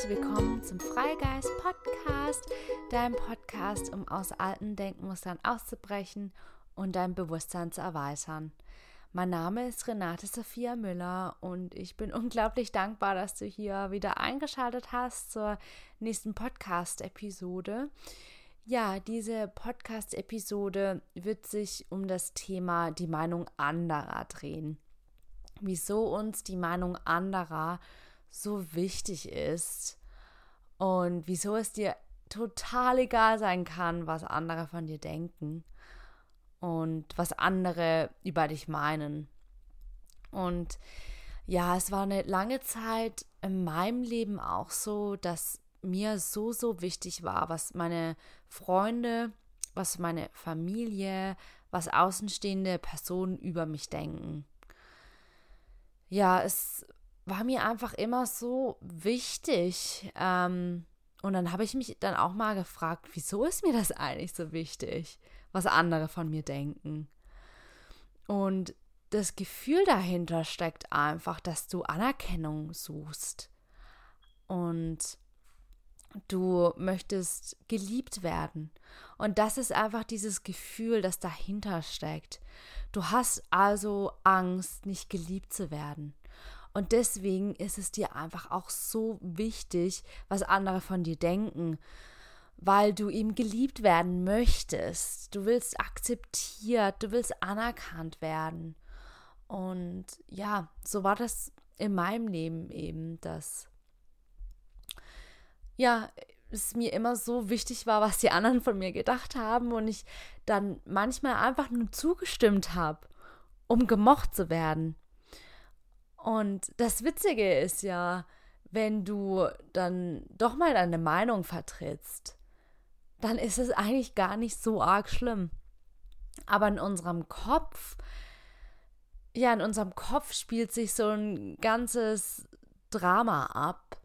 herzlich willkommen zum Freigeist Podcast, deinem Podcast, um aus alten Denkmustern auszubrechen und dein Bewusstsein zu erweitern. Mein Name ist Renate Sophia Müller und ich bin unglaublich dankbar, dass du hier wieder eingeschaltet hast zur nächsten Podcast-Episode. Ja, diese Podcast-Episode wird sich um das Thema die Meinung anderer drehen. Wieso uns die Meinung anderer so wichtig ist und wieso es dir total egal sein kann, was andere von dir denken und was andere über dich meinen. Und ja, es war eine lange Zeit in meinem Leben auch so, dass mir so, so wichtig war, was meine Freunde, was meine Familie, was außenstehende Personen über mich denken. Ja, es war mir einfach immer so wichtig. Ähm, und dann habe ich mich dann auch mal gefragt, wieso ist mir das eigentlich so wichtig, was andere von mir denken? Und das Gefühl dahinter steckt einfach, dass du Anerkennung suchst. Und du möchtest geliebt werden. Und das ist einfach dieses Gefühl, das dahinter steckt. Du hast also Angst, nicht geliebt zu werden. Und deswegen ist es dir einfach auch so wichtig, was andere von dir denken, weil du ihm geliebt werden möchtest. Du willst akzeptiert, du willst anerkannt werden. Und ja, so war das in meinem Leben eben, dass ja, es mir immer so wichtig war, was die anderen von mir gedacht haben und ich dann manchmal einfach nur zugestimmt habe, um gemocht zu werden. Und das Witzige ist ja, wenn du dann doch mal deine Meinung vertrittst, dann ist es eigentlich gar nicht so arg schlimm. Aber in unserem Kopf, ja, in unserem Kopf spielt sich so ein ganzes Drama ab,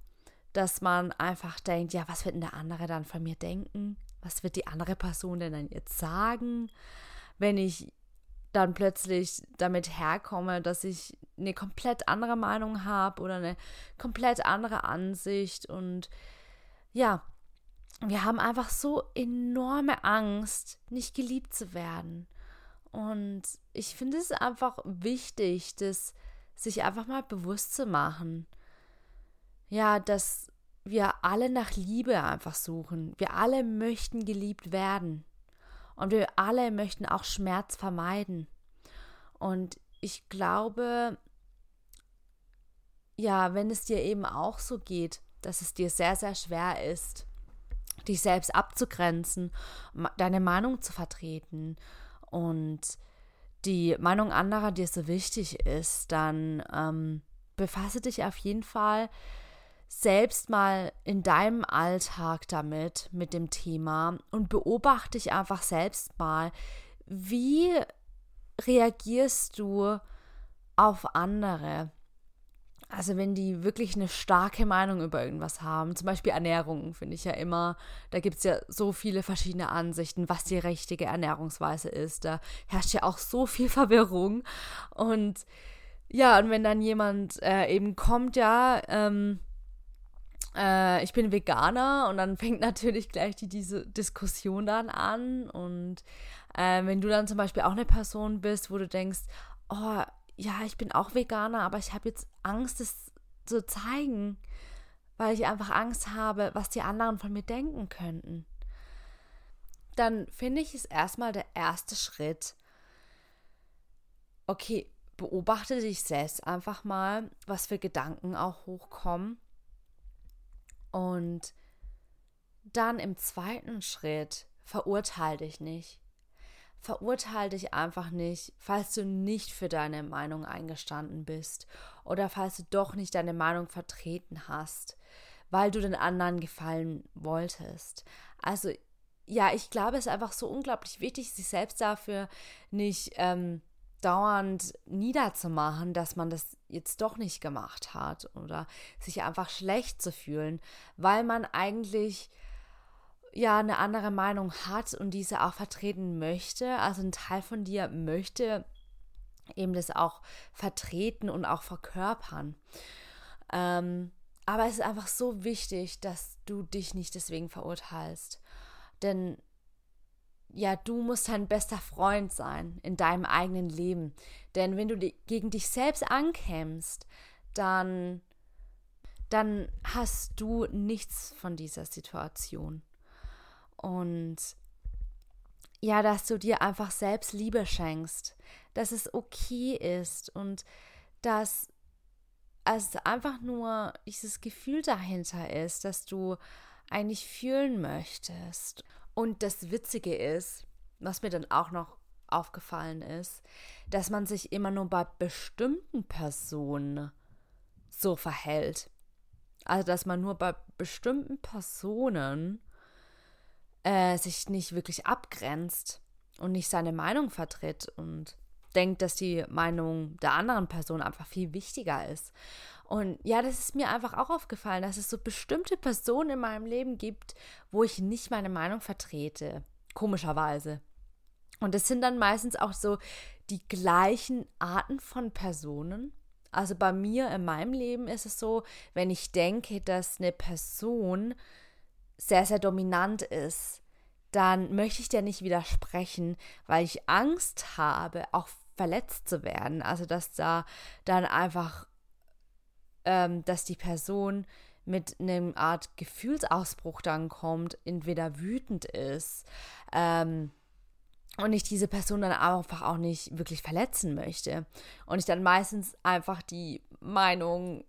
dass man einfach denkt, ja, was wird denn der andere dann von mir denken? Was wird die andere Person denn dann jetzt sagen, wenn ich dann plötzlich damit herkomme, dass ich eine komplett andere Meinung habe oder eine komplett andere Ansicht und ja, wir haben einfach so enorme Angst, nicht geliebt zu werden. Und ich finde es einfach wichtig, das sich einfach mal bewusst zu machen. Ja, dass wir alle nach Liebe einfach suchen. Wir alle möchten geliebt werden. Und wir alle möchten auch Schmerz vermeiden. Und ich glaube, ja, wenn es dir eben auch so geht, dass es dir sehr, sehr schwer ist, dich selbst abzugrenzen, deine Meinung zu vertreten und die Meinung anderer dir so wichtig ist, dann ähm, befasse dich auf jeden Fall selbst mal in deinem Alltag damit, mit dem Thema und beobachte dich einfach selbst mal, wie reagierst du auf andere? Also wenn die wirklich eine starke Meinung über irgendwas haben, zum Beispiel Ernährung, finde ich ja immer, da gibt es ja so viele verschiedene Ansichten, was die richtige Ernährungsweise ist. Da herrscht ja auch so viel Verwirrung. Und ja, und wenn dann jemand äh, eben kommt, ja, ähm, äh, ich bin Veganer und dann fängt natürlich gleich die, diese Diskussion dann an. Und äh, wenn du dann zum Beispiel auch eine Person bist, wo du denkst, oh, ja, ich bin auch Veganer, aber ich habe jetzt Angst, es zu zeigen, weil ich einfach Angst habe, was die anderen von mir denken könnten. Dann finde ich es erstmal der erste Schritt. Okay, beobachte dich selbst einfach mal, was für Gedanken auch hochkommen. Und dann im zweiten Schritt verurteile dich nicht verurteile dich einfach nicht, falls du nicht für deine Meinung eingestanden bist oder falls du doch nicht deine Meinung vertreten hast, weil du den anderen gefallen wolltest. Also ja, ich glaube, es ist einfach so unglaublich wichtig, sich selbst dafür nicht ähm, dauernd niederzumachen, dass man das jetzt doch nicht gemacht hat oder sich einfach schlecht zu fühlen, weil man eigentlich ja eine andere Meinung hat und diese auch vertreten möchte, also ein Teil von dir möchte eben das auch vertreten und auch verkörpern. Ähm, aber es ist einfach so wichtig, dass du dich nicht deswegen verurteilst. Denn ja, du musst dein bester Freund sein in deinem eigenen Leben. Denn wenn du gegen dich selbst ankämpfst, dann, dann hast du nichts von dieser Situation. Und ja, dass du dir einfach selbst Liebe schenkst, dass es okay ist und dass es einfach nur dieses Gefühl dahinter ist, dass du eigentlich fühlen möchtest. Und das Witzige ist, was mir dann auch noch aufgefallen ist, dass man sich immer nur bei bestimmten Personen so verhält. Also, dass man nur bei bestimmten Personen äh, sich nicht wirklich abgrenzt und nicht seine Meinung vertritt und denkt, dass die Meinung der anderen Person einfach viel wichtiger ist. Und ja, das ist mir einfach auch aufgefallen, dass es so bestimmte Personen in meinem Leben gibt, wo ich nicht meine Meinung vertrete. Komischerweise. Und es sind dann meistens auch so die gleichen Arten von Personen. Also bei mir in meinem Leben ist es so, wenn ich denke, dass eine Person sehr, sehr dominant ist, dann möchte ich dir nicht widersprechen, weil ich Angst habe, auch verletzt zu werden. Also dass da dann einfach, ähm, dass die Person mit einem Art Gefühlsausbruch dann kommt, entweder wütend ist ähm, und ich diese Person dann einfach auch nicht wirklich verletzen möchte. Und ich dann meistens einfach die Meinung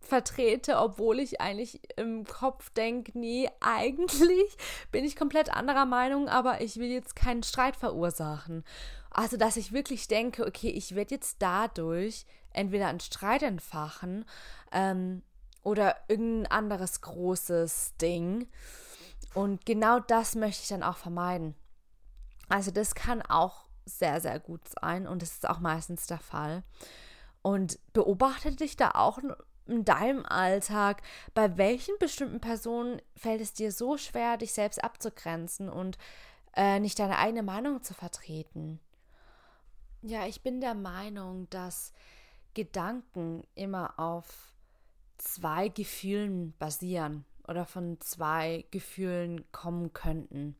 vertrete, obwohl ich eigentlich im Kopf denke, nee, eigentlich bin ich komplett anderer Meinung, aber ich will jetzt keinen Streit verursachen. Also, dass ich wirklich denke, okay, ich werde jetzt dadurch entweder einen Streit entfachen ähm, oder irgendein anderes großes Ding. Und genau das möchte ich dann auch vermeiden. Also, das kann auch sehr, sehr gut sein und das ist auch meistens der Fall. Und beobachte dich da auch in deinem Alltag, bei welchen bestimmten Personen fällt es dir so schwer, dich selbst abzugrenzen und äh, nicht deine eigene Meinung zu vertreten? Ja, ich bin der Meinung, dass Gedanken immer auf zwei Gefühlen basieren oder von zwei Gefühlen kommen könnten.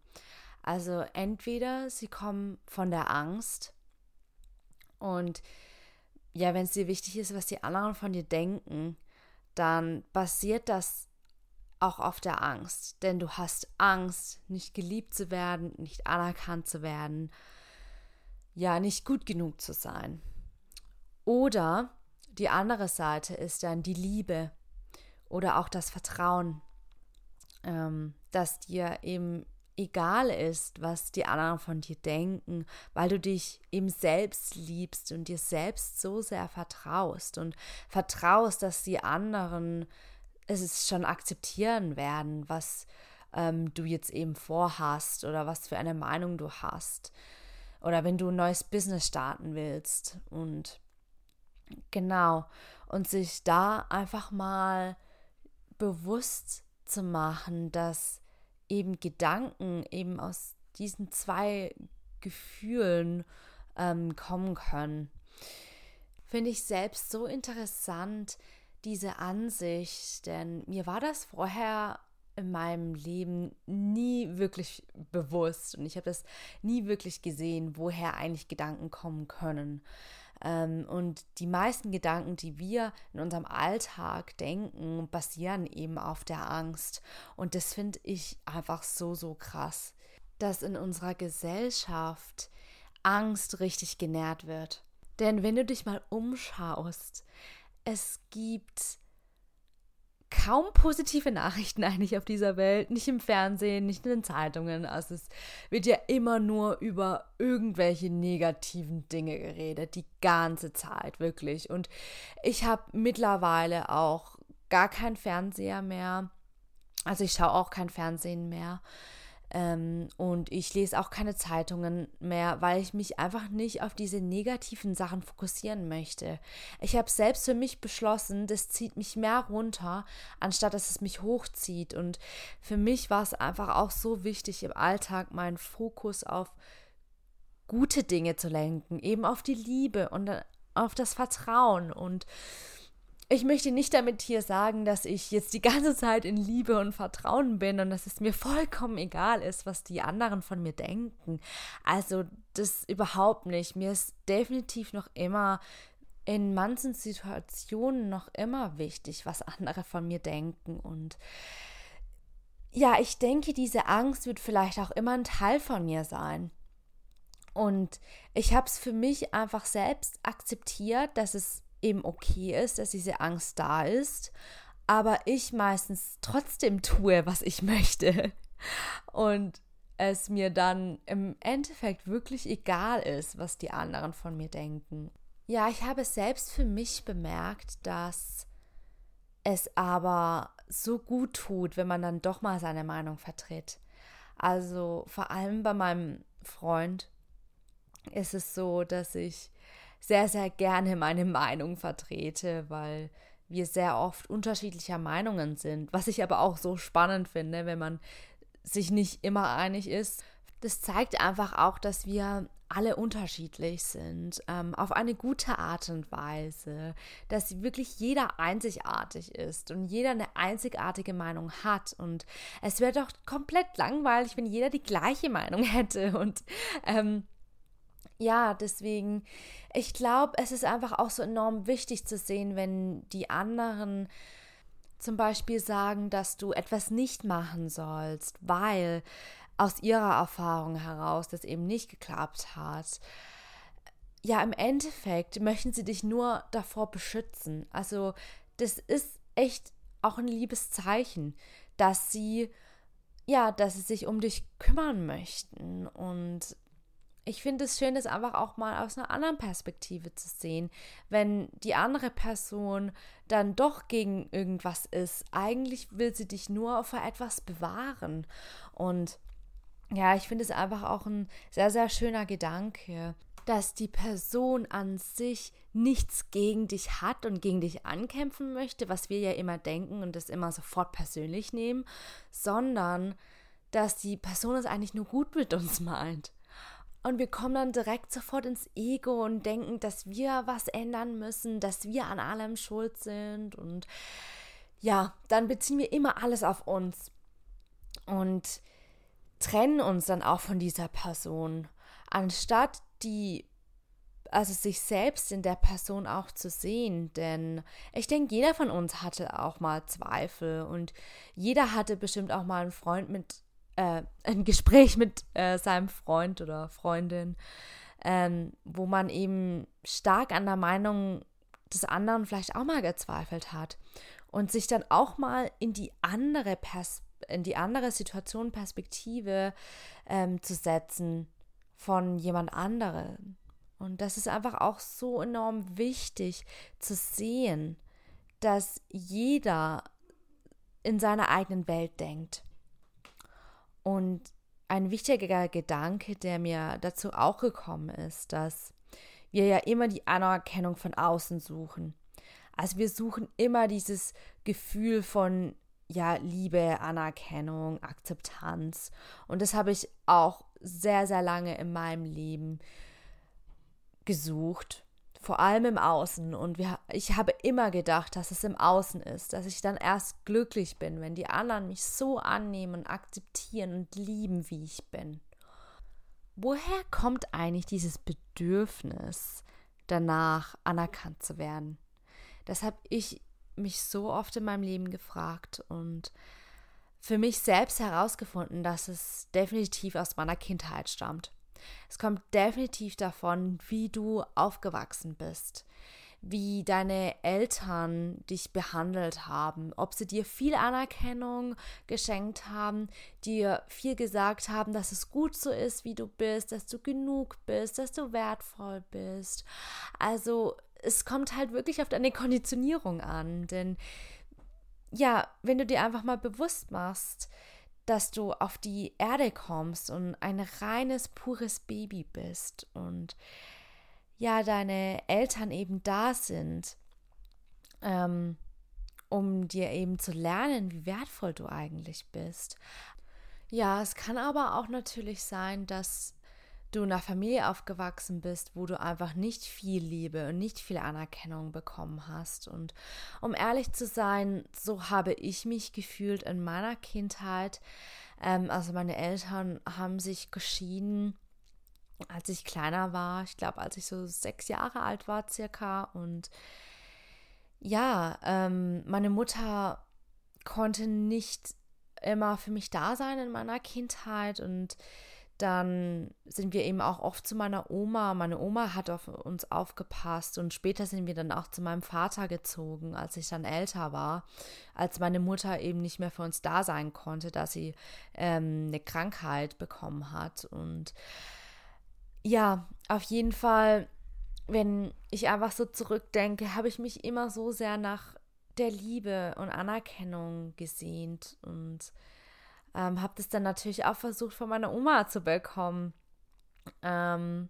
Also entweder sie kommen von der Angst und ja, wenn es dir wichtig ist, was die anderen von dir denken, dann basiert das auch auf der Angst. Denn du hast Angst, nicht geliebt zu werden, nicht anerkannt zu werden, ja, nicht gut genug zu sein. Oder die andere Seite ist dann die Liebe oder auch das Vertrauen, ähm, dass dir eben egal ist, was die anderen von dir denken, weil du dich eben selbst liebst und dir selbst so sehr vertraust und vertraust, dass die anderen es schon akzeptieren werden, was ähm, du jetzt eben vorhast oder was für eine Meinung du hast. Oder wenn du ein neues Business starten willst und genau und sich da einfach mal bewusst zu machen, dass eben Gedanken eben aus diesen zwei Gefühlen ähm, kommen können. Finde ich selbst so interessant, diese Ansicht, denn mir war das vorher in meinem Leben nie wirklich bewusst und ich habe das nie wirklich gesehen, woher eigentlich Gedanken kommen können. Ähm, und die meisten Gedanken, die wir in unserem Alltag denken, basieren eben auf der Angst. Und das finde ich einfach so, so krass, dass in unserer Gesellschaft Angst richtig genährt wird. Denn wenn du dich mal umschaust, es gibt kaum positive Nachrichten eigentlich auf dieser Welt, nicht im Fernsehen, nicht in den Zeitungen. Also es wird ja immer nur über irgendwelche negativen Dinge geredet, die ganze Zeit, wirklich. Und ich habe mittlerweile auch gar keinen Fernseher mehr. Also ich schaue auch kein Fernsehen mehr. Ähm, und ich lese auch keine Zeitungen mehr, weil ich mich einfach nicht auf diese negativen Sachen fokussieren möchte. Ich habe selbst für mich beschlossen, das zieht mich mehr runter, anstatt dass es mich hochzieht. Und für mich war es einfach auch so wichtig, im Alltag meinen Fokus auf gute Dinge zu lenken, eben auf die Liebe und auf das Vertrauen und ich möchte nicht damit hier sagen, dass ich jetzt die ganze Zeit in Liebe und Vertrauen bin und dass es mir vollkommen egal ist, was die anderen von mir denken. Also das überhaupt nicht. Mir ist definitiv noch immer in manchen Situationen noch immer wichtig, was andere von mir denken. Und ja, ich denke, diese Angst wird vielleicht auch immer ein Teil von mir sein. Und ich habe es für mich einfach selbst akzeptiert, dass es eben okay ist, dass diese Angst da ist, aber ich meistens trotzdem tue, was ich möchte. Und es mir dann im Endeffekt wirklich egal ist, was die anderen von mir denken. Ja, ich habe selbst für mich bemerkt, dass es aber so gut tut, wenn man dann doch mal seine Meinung vertritt. Also vor allem bei meinem Freund ist es so, dass ich sehr, sehr gerne meine Meinung vertrete, weil wir sehr oft unterschiedlicher Meinungen sind, was ich aber auch so spannend finde, wenn man sich nicht immer einig ist. Das zeigt einfach auch, dass wir alle unterschiedlich sind, ähm, auf eine gute Art und Weise, dass wirklich jeder einzigartig ist und jeder eine einzigartige Meinung hat. Und es wäre doch komplett langweilig, wenn jeder die gleiche Meinung hätte. Und ähm, ja, deswegen, ich glaube, es ist einfach auch so enorm wichtig zu sehen, wenn die anderen zum Beispiel sagen, dass du etwas nicht machen sollst, weil aus ihrer Erfahrung heraus das eben nicht geklappt hat. Ja, im Endeffekt möchten sie dich nur davor beschützen. Also, das ist echt auch ein liebes Zeichen, dass sie ja, dass sie sich um dich kümmern möchten und ich finde es schön, das einfach auch mal aus einer anderen Perspektive zu sehen. Wenn die andere Person dann doch gegen irgendwas ist, eigentlich will sie dich nur vor etwas bewahren. Und ja, ich finde es einfach auch ein sehr, sehr schöner Gedanke, dass die Person an sich nichts gegen dich hat und gegen dich ankämpfen möchte, was wir ja immer denken und das immer sofort persönlich nehmen, sondern dass die Person es eigentlich nur gut mit uns meint. Und wir kommen dann direkt sofort ins Ego und denken, dass wir was ändern müssen, dass wir an allem schuld sind. Und ja, dann beziehen wir immer alles auf uns. Und trennen uns dann auch von dieser Person, anstatt die also sich selbst in der Person auch zu sehen, denn ich denke, jeder von uns hatte auch mal Zweifel und jeder hatte bestimmt auch mal einen Freund mit, äh, ein Gespräch mit äh, seinem Freund oder Freundin, ähm, wo man eben stark an der Meinung des anderen vielleicht auch mal gezweifelt hat und sich dann auch mal in die andere Perspektive in die andere Situation Perspektive ähm, zu setzen von jemand anderem. Und das ist einfach auch so enorm wichtig zu sehen, dass jeder in seiner eigenen Welt denkt. Und ein wichtiger Gedanke, der mir dazu auch gekommen ist, dass wir ja immer die Anerkennung von außen suchen. Also wir suchen immer dieses Gefühl von ja, Liebe, Anerkennung, Akzeptanz. Und das habe ich auch sehr, sehr lange in meinem Leben gesucht. Vor allem im Außen. Und wir, ich habe immer gedacht, dass es im Außen ist, dass ich dann erst glücklich bin, wenn die anderen mich so annehmen und akzeptieren und lieben, wie ich bin. Woher kommt eigentlich dieses Bedürfnis, danach anerkannt zu werden? Das habe ich mich so oft in meinem Leben gefragt und für mich selbst herausgefunden, dass es definitiv aus meiner Kindheit stammt. Es kommt definitiv davon, wie du aufgewachsen bist, wie deine Eltern dich behandelt haben, ob sie dir viel Anerkennung geschenkt haben, dir viel gesagt haben, dass es gut so ist, wie du bist, dass du genug bist, dass du wertvoll bist. Also es kommt halt wirklich auf deine Konditionierung an. Denn ja, wenn du dir einfach mal bewusst machst, dass du auf die Erde kommst und ein reines, pures Baby bist und ja, deine Eltern eben da sind, ähm, um dir eben zu lernen, wie wertvoll du eigentlich bist. Ja, es kann aber auch natürlich sein, dass du in einer Familie aufgewachsen bist, wo du einfach nicht viel Liebe und nicht viel Anerkennung bekommen hast. Und um ehrlich zu sein, so habe ich mich gefühlt in meiner Kindheit. Ähm, also meine Eltern haben sich geschieden, als ich kleiner war. Ich glaube, als ich so sechs Jahre alt war circa. Und ja, ähm, meine Mutter konnte nicht immer für mich da sein in meiner Kindheit und dann sind wir eben auch oft zu meiner Oma. Meine Oma hat auf uns aufgepasst und später sind wir dann auch zu meinem Vater gezogen, als ich dann älter war, als meine Mutter eben nicht mehr für uns da sein konnte, dass sie ähm, eine Krankheit bekommen hat. Und ja, auf jeden Fall, wenn ich einfach so zurückdenke, habe ich mich immer so sehr nach der Liebe und Anerkennung gesehnt und ähm, habe das dann natürlich auch versucht von meiner Oma zu bekommen. Ähm,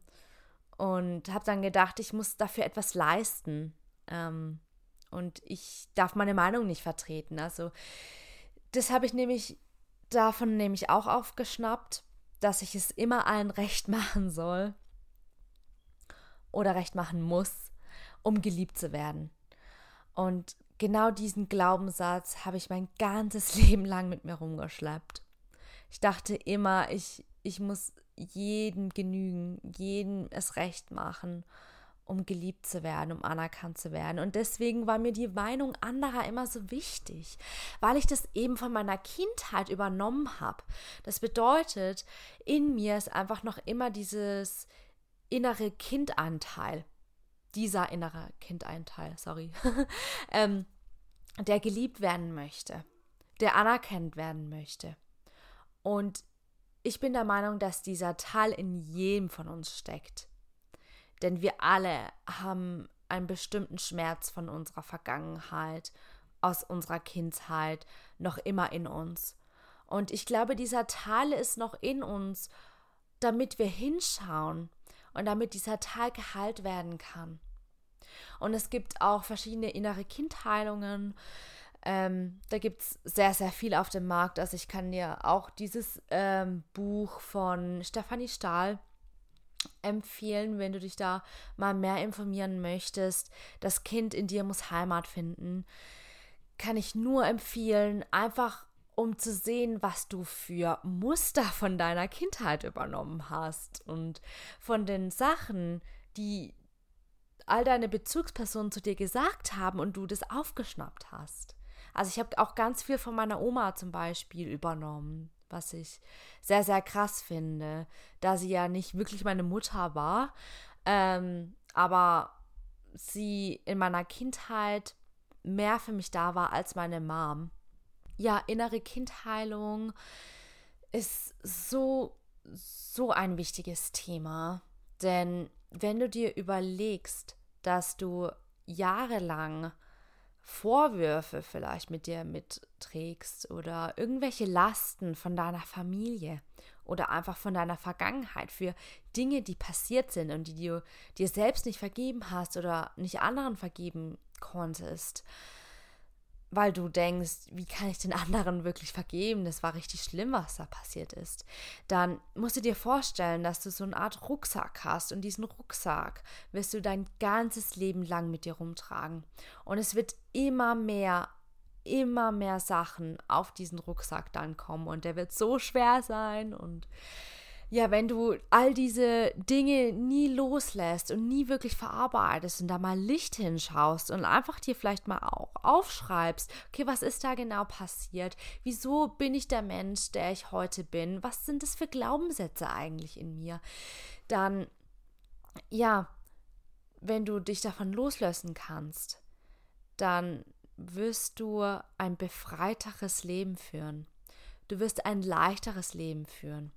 und habe dann gedacht, ich muss dafür etwas leisten. Ähm, und ich darf meine Meinung nicht vertreten. Also das habe ich nämlich davon nämlich auch aufgeschnappt, dass ich es immer allen recht machen soll oder recht machen muss, um geliebt zu werden. Und genau diesen Glaubenssatz habe ich mein ganzes Leben lang mit mir rumgeschleppt. Ich dachte immer, ich, ich muss jedem genügen, jedem es recht machen, um geliebt zu werden, um anerkannt zu werden. Und deswegen war mir die Meinung anderer immer so wichtig, weil ich das eben von meiner Kindheit übernommen habe. Das bedeutet, in mir ist einfach noch immer dieses innere Kindanteil dieser innere Kindeinteil, sorry, ähm, der geliebt werden möchte, der anerkannt werden möchte. Und ich bin der Meinung, dass dieser Teil in jedem von uns steckt. Denn wir alle haben einen bestimmten Schmerz von unserer Vergangenheit, aus unserer Kindheit, noch immer in uns. Und ich glaube, dieser Teil ist noch in uns, damit wir hinschauen und damit dieser Teil geheilt werden kann. Und es gibt auch verschiedene innere Kindheilungen. Ähm, da gibt es sehr, sehr viel auf dem Markt. Also ich kann dir auch dieses ähm, Buch von Stefanie Stahl empfehlen, wenn du dich da mal mehr informieren möchtest. Das Kind in dir muss Heimat finden. Kann ich nur empfehlen, einfach um zu sehen, was du für Muster von deiner Kindheit übernommen hast und von den Sachen, die all deine Bezugspersonen zu dir gesagt haben und du das aufgeschnappt hast. Also ich habe auch ganz viel von meiner Oma zum Beispiel übernommen, was ich sehr, sehr krass finde, da sie ja nicht wirklich meine Mutter war, ähm, aber sie in meiner Kindheit mehr für mich da war als meine Mom ja, innere Kindheilung ist so, so ein wichtiges Thema. Denn wenn du dir überlegst, dass du jahrelang Vorwürfe vielleicht mit dir mitträgst oder irgendwelche Lasten von deiner Familie oder einfach von deiner Vergangenheit für Dinge, die passiert sind und die du dir selbst nicht vergeben hast oder nicht anderen vergeben konntest, weil du denkst, wie kann ich den anderen wirklich vergeben? Das war richtig schlimm, was da passiert ist. Dann musst du dir vorstellen, dass du so eine Art Rucksack hast und diesen Rucksack wirst du dein ganzes Leben lang mit dir rumtragen. Und es wird immer mehr, immer mehr Sachen auf diesen Rucksack dann kommen und der wird so schwer sein und ja, wenn du all diese Dinge nie loslässt und nie wirklich verarbeitest und da mal Licht hinschaust und einfach dir vielleicht mal auch aufschreibst, okay, was ist da genau passiert? Wieso bin ich der Mensch, der ich heute bin? Was sind das für Glaubenssätze eigentlich in mir? Dann, ja, wenn du dich davon loslösen kannst, dann wirst du ein befreiteres Leben führen. Du wirst ein leichteres Leben führen.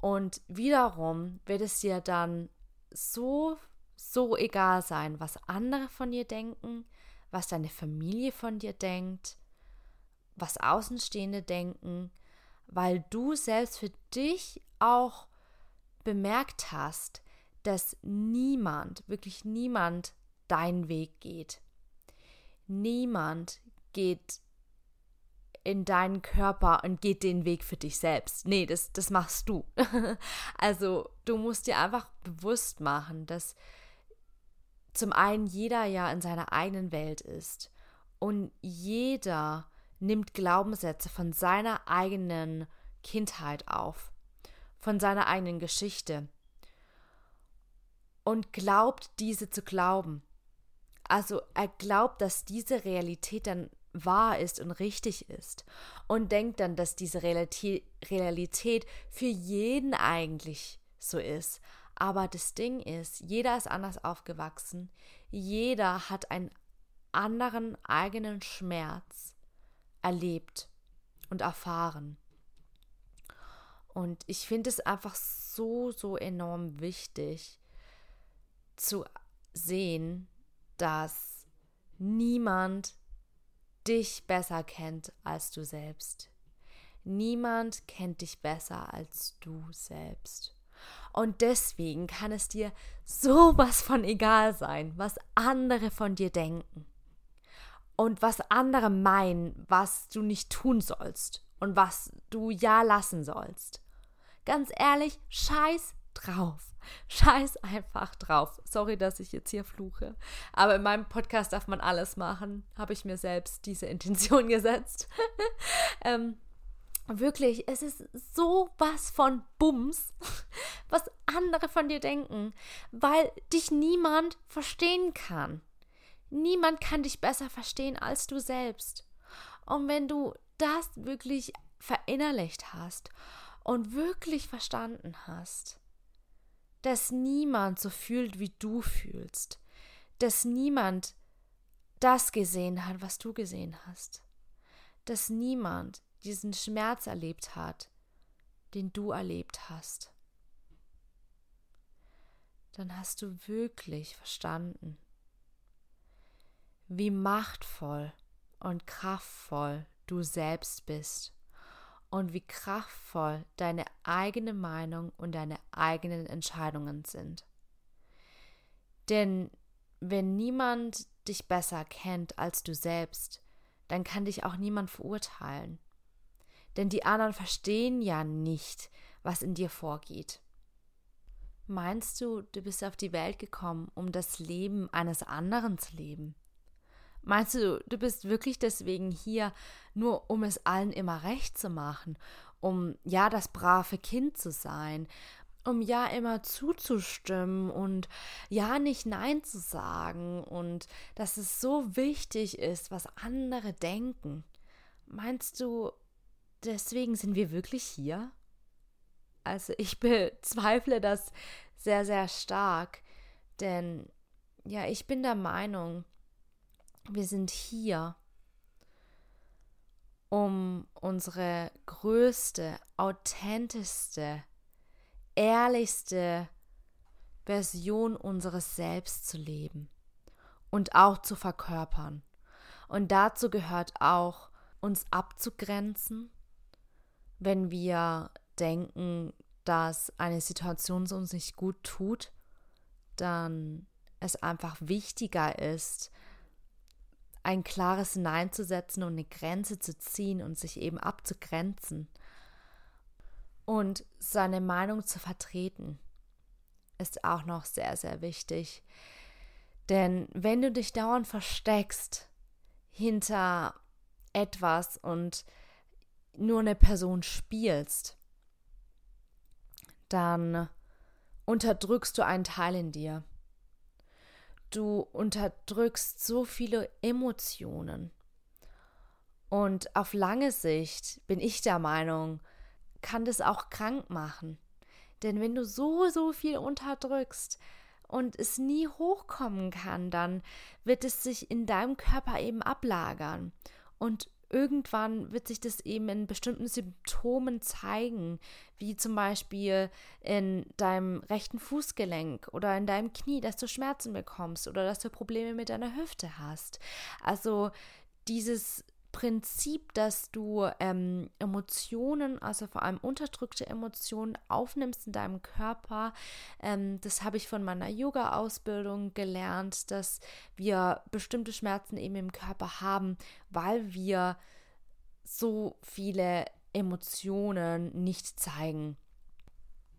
Und wiederum wird es dir dann so, so egal sein, was andere von dir denken, was deine Familie von dir denkt, was Außenstehende denken, weil du selbst für dich auch bemerkt hast, dass niemand, wirklich niemand deinen Weg geht. Niemand geht in deinen Körper und geht den Weg für dich selbst. Nee, das, das machst du. also du musst dir einfach bewusst machen, dass zum einen jeder ja in seiner eigenen Welt ist und jeder nimmt Glaubenssätze von seiner eigenen Kindheit auf, von seiner eigenen Geschichte und glaubt diese zu glauben. Also er glaubt, dass diese Realität dann wahr ist und richtig ist und denkt dann, dass diese Realität für jeden eigentlich so ist. Aber das Ding ist, jeder ist anders aufgewachsen, jeder hat einen anderen eigenen Schmerz erlebt und erfahren. Und ich finde es einfach so, so enorm wichtig zu sehen, dass niemand dich besser kennt als du selbst. Niemand kennt dich besser als du selbst. Und deswegen kann es dir sowas von egal sein, was andere von dir denken. Und was andere meinen, was du nicht tun sollst und was du ja lassen sollst. Ganz ehrlich, scheiß drauf. Scheiß einfach drauf. Sorry, dass ich jetzt hier fluche. Aber in meinem Podcast darf man alles machen. Habe ich mir selbst diese Intention gesetzt. ähm, wirklich, es ist so was von Bums, was andere von dir denken, weil dich niemand verstehen kann. Niemand kann dich besser verstehen als du selbst. Und wenn du das wirklich verinnerlicht hast und wirklich verstanden hast, dass niemand so fühlt, wie du fühlst, dass niemand das gesehen hat, was du gesehen hast, dass niemand diesen Schmerz erlebt hat, den du erlebt hast, dann hast du wirklich verstanden, wie machtvoll und kraftvoll du selbst bist und wie kraftvoll deine eigene Meinung und deine eigenen Entscheidungen sind. Denn wenn niemand dich besser kennt als du selbst, dann kann dich auch niemand verurteilen. Denn die anderen verstehen ja nicht, was in dir vorgeht. Meinst du, du bist auf die Welt gekommen, um das Leben eines anderen zu leben? Meinst du, du bist wirklich deswegen hier, nur um es allen immer recht zu machen, um ja das brave Kind zu sein, um ja immer zuzustimmen und ja nicht Nein zu sagen und dass es so wichtig ist, was andere denken? Meinst du, deswegen sind wir wirklich hier? Also ich bezweifle das sehr, sehr stark, denn ja, ich bin der Meinung, wir sind hier, um unsere größte, authentischste, ehrlichste Version unseres Selbst zu leben und auch zu verkörpern. Und dazu gehört auch, uns abzugrenzen, wenn wir denken, dass eine Situation uns nicht gut tut, dann es einfach wichtiger ist, ein klares Nein zu setzen und eine Grenze zu ziehen und sich eben abzugrenzen und seine Meinung zu vertreten, ist auch noch sehr, sehr wichtig. Denn wenn du dich dauernd versteckst hinter etwas und nur eine Person spielst, dann unterdrückst du einen Teil in dir. Du unterdrückst so viele Emotionen. Und auf lange Sicht bin ich der Meinung, kann das auch krank machen. Denn wenn du so, so viel unterdrückst und es nie hochkommen kann, dann wird es sich in deinem Körper eben ablagern. Und irgendwann wird sich das eben in bestimmten Symptomen zeigen, wie zum Beispiel in deinem rechten Fußgelenk oder in deinem Knie, dass du Schmerzen bekommst oder dass du Probleme mit deiner Hüfte hast. Also dieses Prinzip, dass du ähm, Emotionen, also vor allem unterdrückte Emotionen, aufnimmst in deinem Körper. Ähm, das habe ich von meiner Yoga-Ausbildung gelernt, dass wir bestimmte Schmerzen eben im Körper haben, weil wir so viele Emotionen nicht zeigen.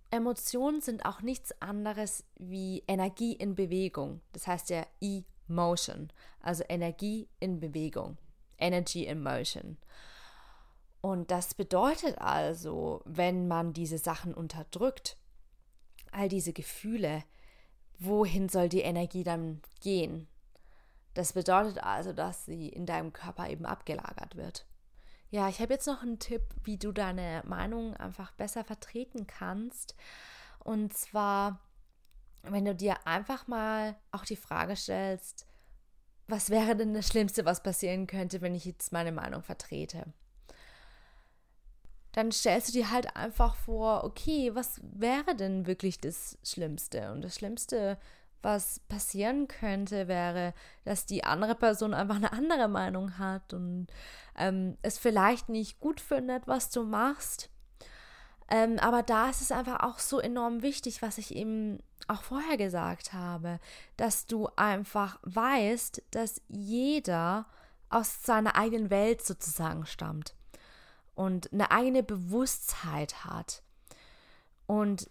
Emotionen sind auch nichts anderes wie Energie in Bewegung. Das heißt ja Emotion, also Energie in Bewegung. Energy in Motion. Und das bedeutet also, wenn man diese Sachen unterdrückt, all diese Gefühle, wohin soll die Energie dann gehen? Das bedeutet also, dass sie in deinem Körper eben abgelagert wird. Ja, ich habe jetzt noch einen Tipp, wie du deine Meinung einfach besser vertreten kannst. Und zwar, wenn du dir einfach mal auch die Frage stellst, was wäre denn das Schlimmste, was passieren könnte, wenn ich jetzt meine Meinung vertrete? Dann stellst du dir halt einfach vor, okay, was wäre denn wirklich das Schlimmste? Und das Schlimmste was passieren könnte, wäre, dass die andere Person einfach eine andere Meinung hat und ähm, es vielleicht nicht gut findet, was du machst. Ähm, aber da ist es einfach auch so enorm wichtig, was ich eben auch vorher gesagt habe, dass du einfach weißt, dass jeder aus seiner eigenen Welt sozusagen stammt und eine eigene Bewusstheit hat. Und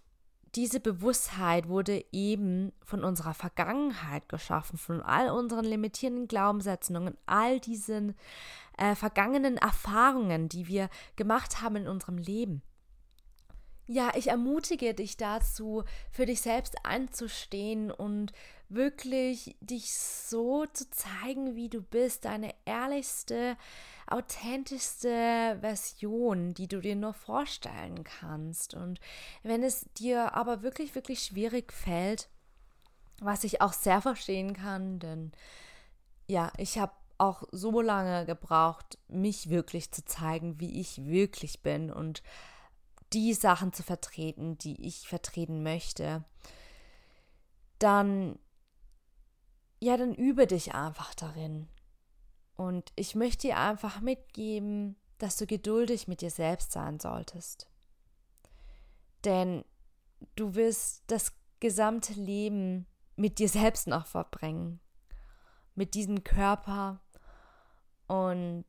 diese Bewusstheit wurde eben von unserer Vergangenheit geschaffen, von all unseren limitierenden Glaubenssätzen und all diesen äh, vergangenen Erfahrungen, die wir gemacht haben in unserem Leben. Ja, ich ermutige dich dazu, für dich selbst einzustehen und wirklich dich so zu zeigen, wie du bist, deine ehrlichste, authentischste Version, die du dir nur vorstellen kannst. Und wenn es dir aber wirklich, wirklich schwierig fällt, was ich auch sehr verstehen kann, denn ja, ich habe auch so lange gebraucht, mich wirklich zu zeigen, wie ich wirklich bin und die Sachen zu vertreten, die ich vertreten möchte, dann ja, dann übe dich einfach darin. Und ich möchte dir einfach mitgeben, dass du geduldig mit dir selbst sein solltest. Denn du wirst das gesamte Leben mit dir selbst noch verbringen. Mit diesem Körper. Und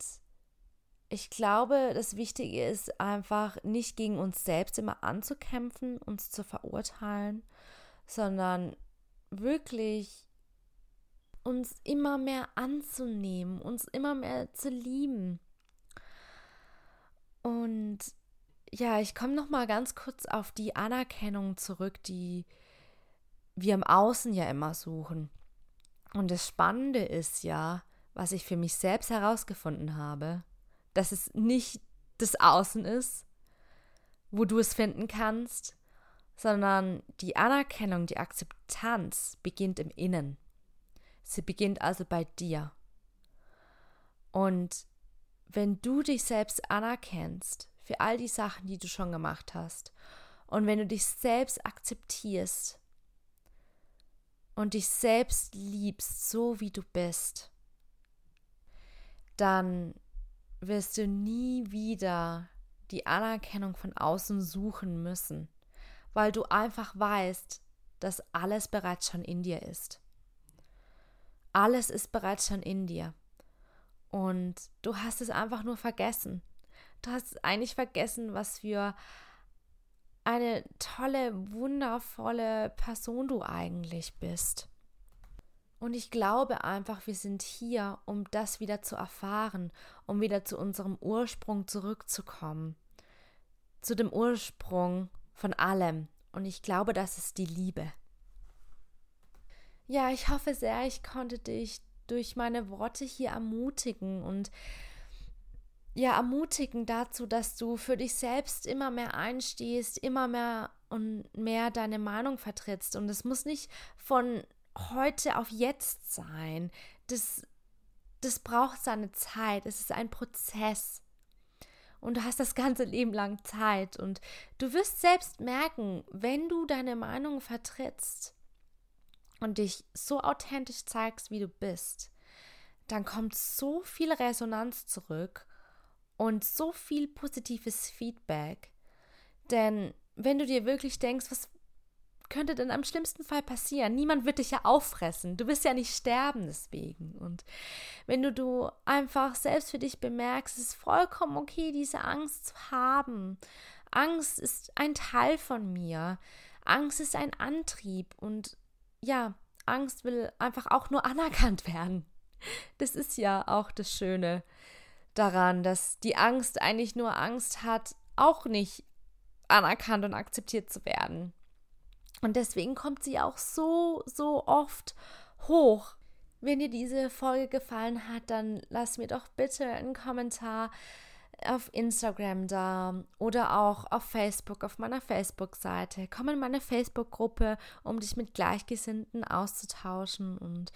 ich glaube, das Wichtige ist einfach nicht gegen uns selbst immer anzukämpfen, uns zu verurteilen, sondern wirklich uns immer mehr anzunehmen, uns immer mehr zu lieben. Und ja, ich komme noch mal ganz kurz auf die Anerkennung zurück, die wir im Außen ja immer suchen. Und das Spannende ist ja, was ich für mich selbst herausgefunden habe, dass es nicht das Außen ist, wo du es finden kannst, sondern die Anerkennung, die Akzeptanz beginnt im Innen. Sie beginnt also bei dir. Und wenn du dich selbst anerkennst für all die Sachen, die du schon gemacht hast, und wenn du dich selbst akzeptierst und dich selbst liebst, so wie du bist, dann wirst du nie wieder die Anerkennung von außen suchen müssen, weil du einfach weißt, dass alles bereits schon in dir ist. Alles ist bereits schon in dir. Und du hast es einfach nur vergessen. Du hast eigentlich vergessen, was für eine tolle, wundervolle Person du eigentlich bist. Und ich glaube einfach, wir sind hier, um das wieder zu erfahren, um wieder zu unserem Ursprung zurückzukommen. Zu dem Ursprung von allem. Und ich glaube, das ist die Liebe. Ja, ich hoffe sehr, ich konnte dich durch meine Worte hier ermutigen und ja, ermutigen dazu, dass du für dich selbst immer mehr einstehst, immer mehr und mehr deine Meinung vertrittst. Und es muss nicht von heute auf jetzt sein. Das, das braucht seine Zeit. Es ist ein Prozess. Und du hast das ganze Leben lang Zeit. Und du wirst selbst merken, wenn du deine Meinung vertrittst, und dich so authentisch zeigst, wie du bist, dann kommt so viel Resonanz zurück und so viel positives Feedback. Denn wenn du dir wirklich denkst, was könnte denn am schlimmsten Fall passieren? Niemand wird dich ja auffressen. Du wirst ja nicht sterben deswegen. Und wenn du, du einfach selbst für dich bemerkst, es ist vollkommen okay, diese Angst zu haben. Angst ist ein Teil von mir. Angst ist ein Antrieb. Und ja, Angst will einfach auch nur anerkannt werden. Das ist ja auch das Schöne daran, dass die Angst eigentlich nur Angst hat, auch nicht anerkannt und akzeptiert zu werden. Und deswegen kommt sie auch so, so oft hoch. Wenn dir diese Folge gefallen hat, dann lass mir doch bitte einen Kommentar auf Instagram da oder auch auf Facebook, auf meiner Facebook-Seite. Komm in meine Facebook-Gruppe, um dich mit Gleichgesinnten auszutauschen und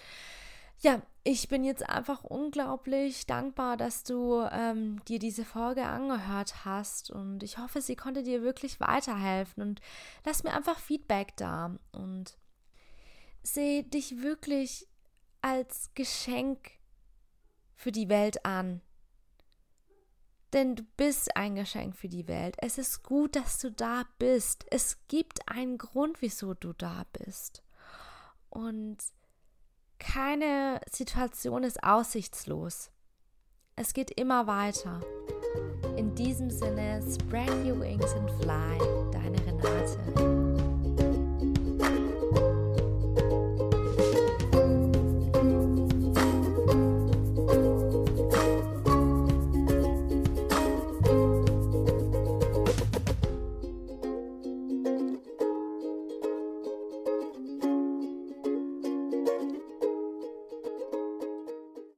ja, ich bin jetzt einfach unglaublich dankbar, dass du ähm, dir diese Folge angehört hast und ich hoffe, sie konnte dir wirklich weiterhelfen und lass mir einfach Feedback da und sehe dich wirklich als Geschenk für die Welt an. Denn du bist ein Geschenk für die Welt. Es ist gut, dass du da bist. Es gibt einen Grund, wieso du da bist. Und keine Situation ist aussichtslos. Es geht immer weiter. In diesem Sinne, spread your wings and fly, deine Renate.